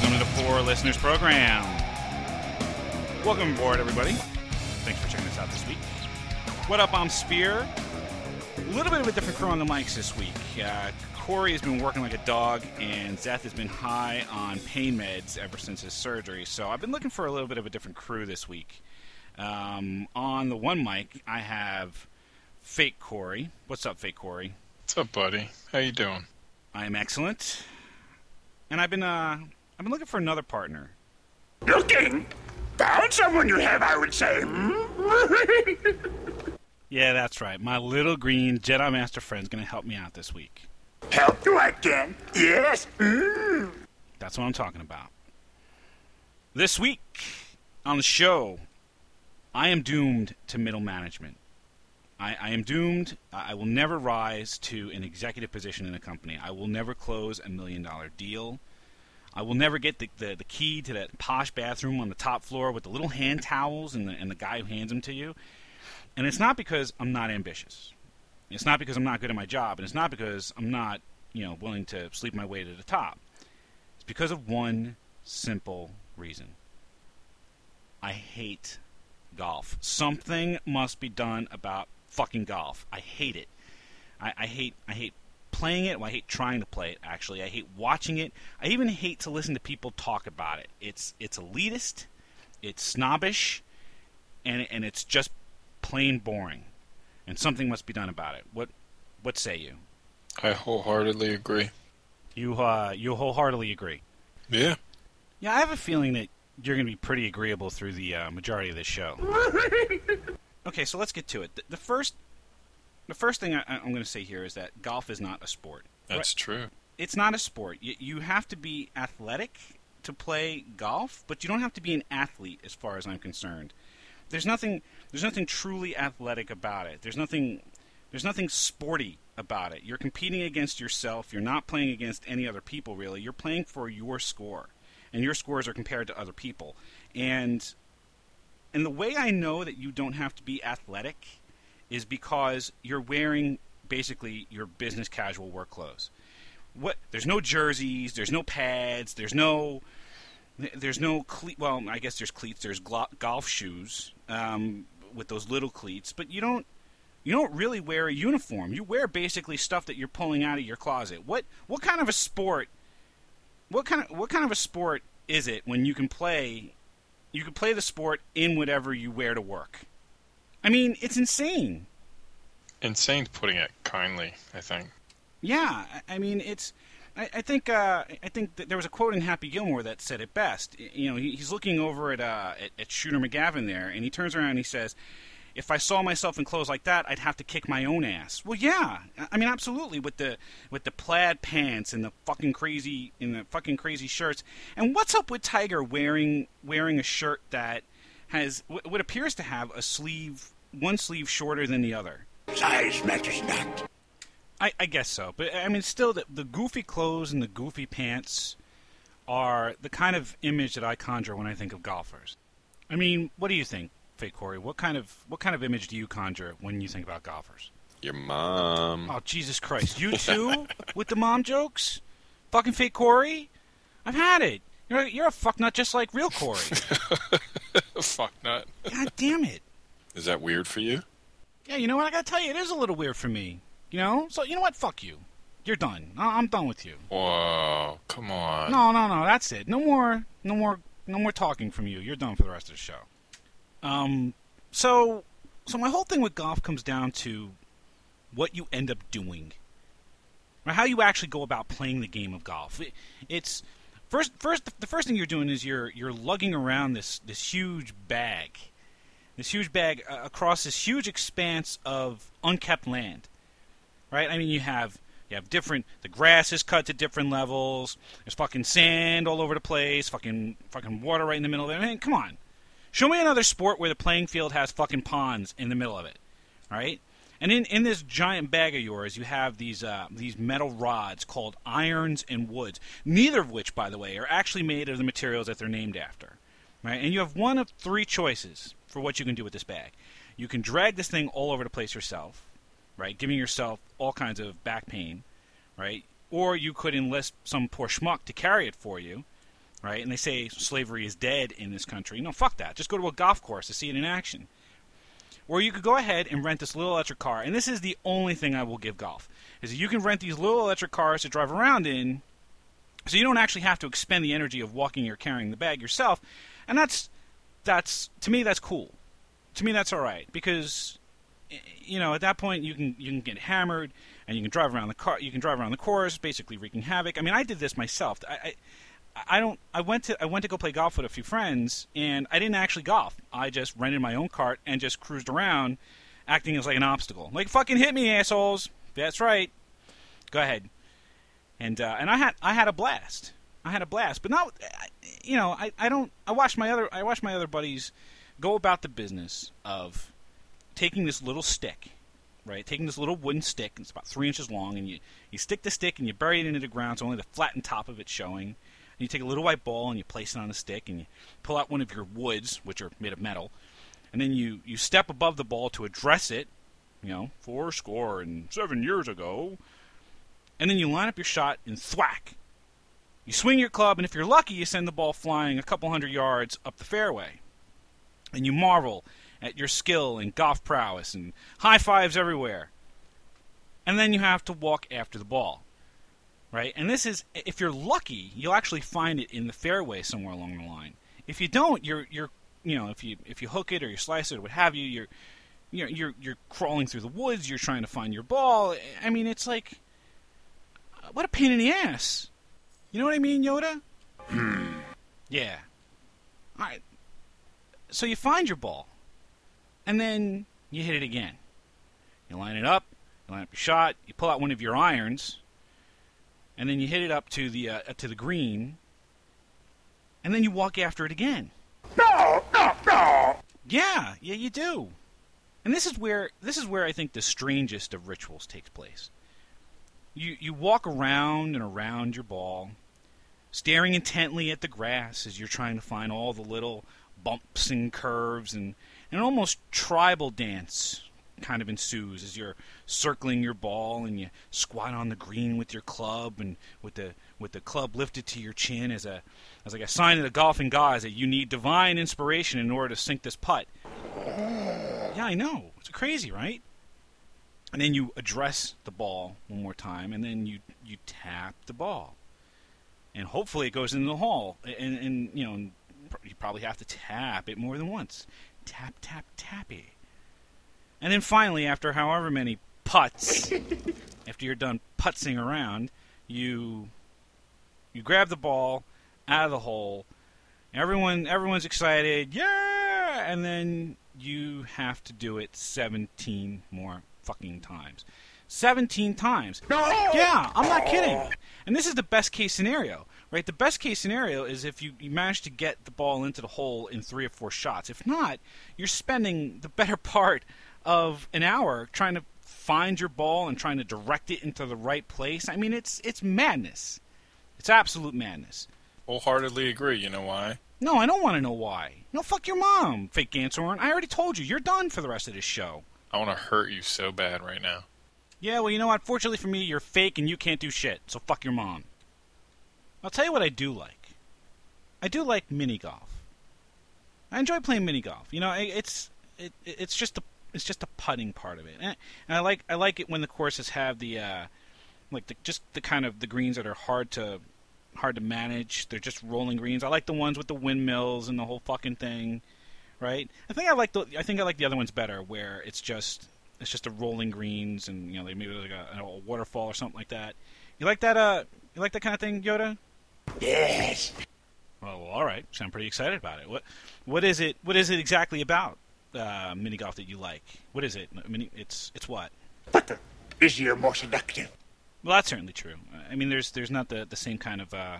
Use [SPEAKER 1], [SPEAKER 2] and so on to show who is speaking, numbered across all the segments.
[SPEAKER 1] Welcome to the Four Listeners Program. Welcome aboard, everybody. Thanks for checking us out this week. What up? I'm Spear. A little bit of a different crew on the mics this week. Uh, Corey has been working like a dog, and Zeth has been high on pain meds ever since his surgery. So I've been looking for a little bit of a different crew this week. Um, on the one mic, I have Fake Corey. What's up, Fake Corey?
[SPEAKER 2] What's up, buddy? How you doing?
[SPEAKER 1] I am excellent, and I've been uh, I've been looking for another partner.
[SPEAKER 3] Looking? Found someone you have, I would say.
[SPEAKER 1] Yeah, that's right. My little green Jedi Master friend's to help me out this week.
[SPEAKER 3] Help you again? Yes. Mm.
[SPEAKER 1] That's what I'm talking about. This week on the show, I am doomed to middle management. I, I am doomed. I will never rise to an executive position in a company. I will never close a million dollar deal. I will never get the, the, the key to that posh bathroom on the top floor with the little hand towels and the, and the guy who hands them to you. And it's not because I'm not ambitious. It's not because I'm not good at my job, and it's not because I'm not, you know, willing to sleep my way to the top. It's because of one simple reason. I hate golf. Something must be done about fucking golf. I hate it. I, I hate I hate playing it. Well, I hate trying to play it. Actually, I hate watching it. I even hate to listen to people talk about it. It's it's elitist. It's snobbish, and and it's just plain boring. And something must be done about it. What what say you?
[SPEAKER 2] I wholeheartedly agree.
[SPEAKER 1] You uh you wholeheartedly agree.
[SPEAKER 2] Yeah.
[SPEAKER 1] Yeah, I have a feeling that you're going to be pretty agreeable through the uh, majority of this show. okay, so let's get to it. The, the first, the first thing I, I'm going to say here is that golf is not a sport.
[SPEAKER 2] That's true.
[SPEAKER 1] It's not a sport. You, you have to be athletic to play golf, but you don't have to be an athlete, as far as I'm concerned. There's nothing. There's nothing truly athletic about it. There's nothing. There's nothing sporty about it. You're competing against yourself. You're not playing against any other people, really. You're playing for your score and your scores are compared to other people. And and the way I know that you don't have to be athletic is because you're wearing basically your business casual work clothes. What there's no jerseys, there's no pads, there's no there's no cle- well, I guess there's cleats, there's glo- golf shoes um, with those little cleats, but you don't you don't really wear a uniform. You wear basically stuff that you're pulling out of your closet. What what kind of a sport what kind of what kind of a sport is it when you can play you can play the sport in whatever you wear to work? I mean, it's insane.
[SPEAKER 2] Insane putting it kindly, I think.
[SPEAKER 1] Yeah, I mean, it's. I, I think uh, I think that there was a quote in Happy Gilmore that said it best. You know, he, he's looking over at, uh, at at Shooter McGavin there, and he turns around and he says, "If I saw myself in clothes like that, I'd have to kick my own ass." Well, yeah, I mean, absolutely. With the with the plaid pants and the fucking crazy in the fucking crazy shirts. And what's up with Tiger wearing wearing a shirt that has what what appears to have a sleeve one sleeve shorter than the other?
[SPEAKER 3] Size matters not.
[SPEAKER 1] I, I guess so, but I mean, still, the, the goofy clothes and the goofy pants are the kind of image that I conjure when I think of golfers. I mean, what do you think, Fake Corey? What kind of what kind of image do you conjure when you think about golfers?
[SPEAKER 2] Your mom.
[SPEAKER 1] Oh, Jesus Christ! You too with the mom jokes? Fucking Fake Corey? I've had it. You're you're a fucknut just like real Corey.
[SPEAKER 2] Fuck nut.
[SPEAKER 1] God damn it!
[SPEAKER 2] Is that weird for you?
[SPEAKER 1] Yeah, you know what? I gotta tell you, it is a little weird for me. You know? So you know what? Fuck you. You're done. I- I'm done with you.
[SPEAKER 2] Whoa, come on.
[SPEAKER 1] No, no, no. That's it. No more, no more, no more talking from you. You're done for the rest of the show. Um, so, so my whole thing with golf comes down to what you end up doing, or how you actually go about playing the game of golf. It, it's first, first, the first thing you're doing is you're you're lugging around this this huge bag, this huge bag uh, across this huge expanse of unkept land, right? I mean, you have you have different. The grass is cut to different levels. There's fucking sand all over the place. Fucking fucking water right in the middle of it. I mean, come on. Show me another sport where the playing field has fucking ponds in the middle of it, right? And in, in this giant bag of yours, you have these uh, these metal rods called irons and woods. Neither of which, by the way, are actually made of the materials that they're named after, right? And you have one of three choices for what you can do with this bag. You can drag this thing all over the place yourself, right? Giving yourself all kinds of back pain, right? Or you could enlist some poor schmuck to carry it for you, right? And they say slavery is dead in this country. No, fuck that. Just go to a golf course to see it in action. Or you could go ahead and rent this little electric car, and this is the only thing I will give golf is that you can rent these little electric cars to drive around in, so you don't actually have to expend the energy of walking or carrying the bag yourself, and that's that's to me that's cool. To me that's all right because you know at that point you can you can get hammered and you can drive around the car you can drive around the course basically wreaking havoc. I mean I did this myself. I, I I don't. I went to I went to go play golf with a few friends, and I didn't actually golf. I just rented my own cart and just cruised around, acting as like an obstacle. Like fucking hit me, assholes! That's right. Go ahead. And uh, and I had I had a blast. I had a blast. But now, you know, I, I don't. I watched my other I watched my other buddies go about the business of taking this little stick, right? Taking this little wooden stick, it's about three inches long, and you you stick the stick and you bury it into the ground, so only the flattened top of it's showing. You take a little white ball and you place it on a stick, and you pull out one of your woods, which are made of metal, and then you you step above the ball to address it, you know, four score and seven years ago. And then you line up your shot and thwack. You swing your club, and if you're lucky, you send the ball flying a couple hundred yards up the fairway. And you marvel at your skill and golf prowess and high fives everywhere. And then you have to walk after the ball. Right? And this is if you're lucky, you'll actually find it in the fairway somewhere along the line. If you don't, you're you're you know, if you if you hook it or you slice it or what have you, you're you're you're, you're crawling through the woods. You're trying to find your ball. I mean, it's like what a pain in the ass. You know what I mean, Yoda?
[SPEAKER 3] Hmm.
[SPEAKER 1] Yeah. All right. So you find your ball, and then you hit it again. You line it up. You line up your shot. You pull out one of your irons, and then you hit it up to the uh, to the green, and then you walk after it again.
[SPEAKER 3] No, no, no.
[SPEAKER 1] Yeah, yeah, you do. And this is where this is where I think the strangest of rituals takes place. You you walk around and around your ball, staring intently at the grass as you're trying to find all the little bumps and curves and an almost tribal dance kind of ensues as you're circling your ball and you squat on the green with your club and with the with the club lifted to your chin as a as like a sign of the golfing gods that you need divine inspiration in order to sink this putt. Yeah, I know. It's crazy, right? And then you address the ball one more time, and then you you tap the ball, and hopefully it goes into the hole. And, and you know you probably have to tap it more than once. Tap tap tappy. And then finally, after however many putts, after you're done putzing around, you you grab the ball out of the hole. Everyone everyone's excited, yeah, and then you have to do it 17 more fucking times. 17 times.
[SPEAKER 3] No.
[SPEAKER 1] Yeah, I'm not kidding. And this is the best case scenario, right? The best case scenario is if you, you manage to get the ball into the hole in three or four shots. If not, you're spending the better part of an hour trying to find your ball and trying to direct it into the right place. I mean, it's it's madness. It's absolute madness.
[SPEAKER 2] Wholeheartedly agree. You know why?
[SPEAKER 1] No, I don't want to know why. No, fuck your mom, fake Ganthor. I already told you, you're done for the rest of this show.
[SPEAKER 2] I want to hurt you so bad right now.
[SPEAKER 1] Yeah, well, you know what? Fortunately for me, you're fake and you can't do shit, so fuck your mom. I'll tell you what I do like. I do like mini golf. I enjoy playing mini golf. You know, it's it, it's just the it's just the putting part of it, and I like I like it when the courses have the uh, like the just the kind of the greens that are hard to hard to manage. They're just rolling greens. I like the ones with the windmills and the whole fucking thing, right? I think I like the I think I like the other ones better, where it's just it's just the rolling greens and you know maybe like a, a waterfall or something like that. You like that? Uh, you like that kind of thing, Yoda?
[SPEAKER 3] Yes.
[SPEAKER 1] Well, all right. Sound pretty excited about it. What what is it? What is it exactly about uh, mini golf that you like? What is it? I mean, it's it's what?
[SPEAKER 3] But easier, more seductive.
[SPEAKER 1] Well, that's certainly true. I mean, there's there's not the, the same kind of uh,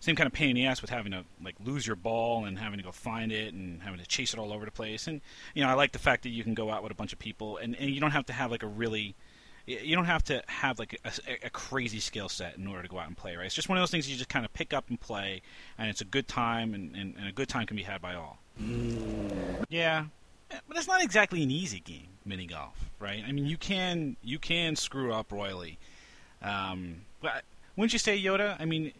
[SPEAKER 1] same kind of pain in the ass with having to like lose your ball and having to go find it and having to chase it all over the place. And you know, I like the fact that you can go out with a bunch of people and, and you don't have to have like a really you don't have to have like a, a crazy skill set in order to go out and play, right? It's just one of those things you just kind of pick up and play, and it's a good time, and, and, and a good time can be had by all. Mm. Yeah, eh, but it's not exactly an easy game, mini golf, right? I mean, you can you can screw up royally. Um, but wouldn't you say, Yoda? I mean,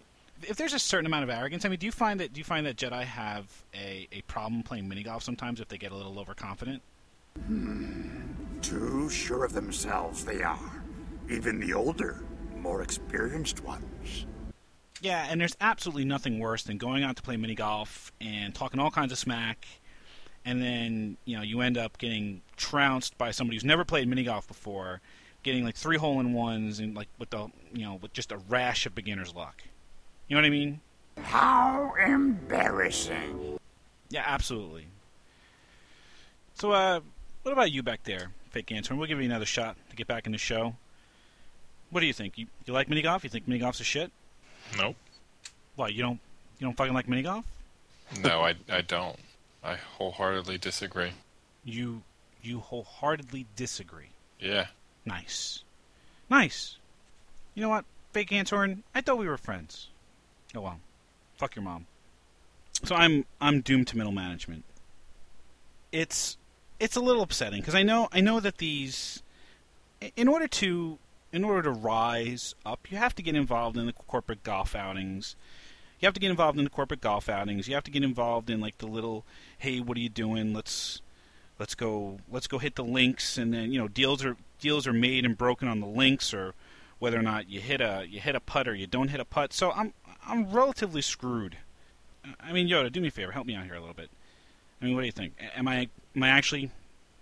[SPEAKER 1] if there's a certain amount of arrogance, I mean, do you find that do you find that Jedi have a, a problem playing mini golf sometimes if they get a little overconfident? Hmm.
[SPEAKER 3] Too sure of themselves they are. Even the older, more experienced ones.
[SPEAKER 1] Yeah, and there's absolutely nothing worse than going out to play mini golf and talking all kinds of smack, and then you know you end up getting trounced by somebody who's never played mini golf before, getting like three hole in ones and like with the you know with just a rash of beginner's luck. You know what I mean?
[SPEAKER 3] How embarrassing.
[SPEAKER 1] Yeah, absolutely. So, uh, what about you back there, fake Ganthor? We'll give you another shot to get back in the show. What do you think? You, you like mini golf? You think mini golf's a shit?
[SPEAKER 2] Nope.
[SPEAKER 1] What you don't you don't fucking like mini golf?
[SPEAKER 2] No, I, I don't. I wholeheartedly disagree.
[SPEAKER 1] You you wholeheartedly disagree.
[SPEAKER 2] Yeah.
[SPEAKER 1] Nice, nice. You know what, fake Ganthor? I thought we were friends. Oh well, fuck your mom. So I'm I'm doomed to middle management. It's it's a little upsetting because I know I know that these in order to in order to rise up, you have to get involved in the corporate golf outings. You have to get involved in the corporate golf outings. You have to get involved in like the little, hey, what are you doing? Let's let's go let's go hit the links, and then you know deals are deals are made and broken on the links, or whether or not you hit a you hit a putt or you don't hit a putt. So I'm I'm relatively screwed. I mean, Yoda, do me a favor, help me out here a little bit. I mean, what do you think? Am I am I actually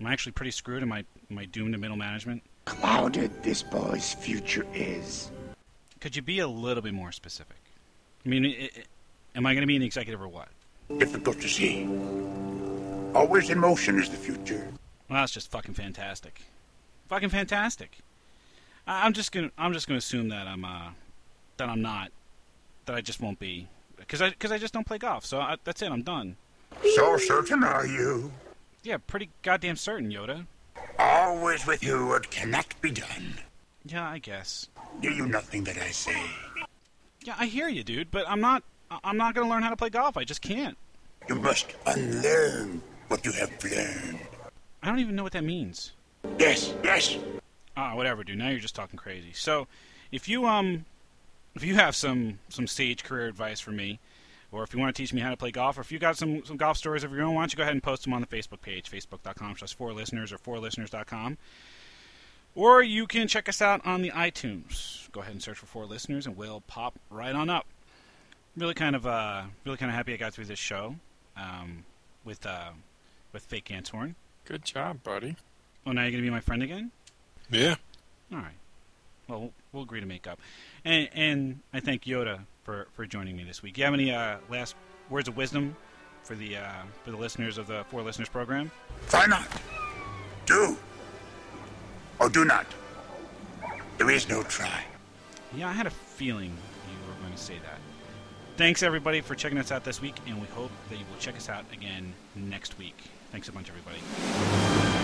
[SPEAKER 1] am I actually pretty screwed? Am I am I doomed to middle management?
[SPEAKER 3] Clouded this boy's future is.
[SPEAKER 1] Could you be a little bit more specific? I mean, i i am I going to be an executive or what?
[SPEAKER 3] Difficult to see. Always in motion is the future.
[SPEAKER 1] Well, that's just fucking fantastic. Fucking fantastic. I- I'm just gonna I'm just gonna assume that I'm uh that I'm not that I just won't be because I because I just don't play golf. So I, that's it. I'm done.
[SPEAKER 3] So certain are you.
[SPEAKER 1] Yeah, pretty goddamn certain, Yoda.
[SPEAKER 3] Always with you what cannot be done.
[SPEAKER 1] Yeah, I guess.
[SPEAKER 3] Do you nothing that I say?
[SPEAKER 1] Yeah, I hear you, dude. But I'm not I'm not gonna learn how to play golf. I just can't.
[SPEAKER 3] You must unlearn what you have learned.
[SPEAKER 1] I don't even know what that means.
[SPEAKER 3] Yes, yes.
[SPEAKER 1] Ah, whatever, dude. Now you're just talking crazy. So, if you um, if you have some some sage career advice for me, or if you want to teach me how to play golf, or if you got some some golf stories of your own, why don't you go ahead and post them on the Facebook page, facebook.com/slash four listeners or four listeners.com. Or you can check us out on the iTunes. Go ahead and search for four listeners, and we'll pop right on up. Really kind of uh, really kind of happy I got through this show, um, with uh, with fake Ganthor.
[SPEAKER 2] Good job, buddy.
[SPEAKER 1] Oh, now you're gonna be my friend again.
[SPEAKER 2] Yeah.
[SPEAKER 1] All right. Well, we'll- we'll agree to make up. And, and I thank Yoda for, for joining me this week. You have any uh, last words of wisdom for the uh, for the listeners of the Four Listeners program?
[SPEAKER 3] Try not. Do. Or do not. There is no try.
[SPEAKER 1] Yeah, I had a feeling you were going to say that. Thanks everybody for checking us out this week, and we hope that you will check us out again next week. Thanks a bunch, everybody.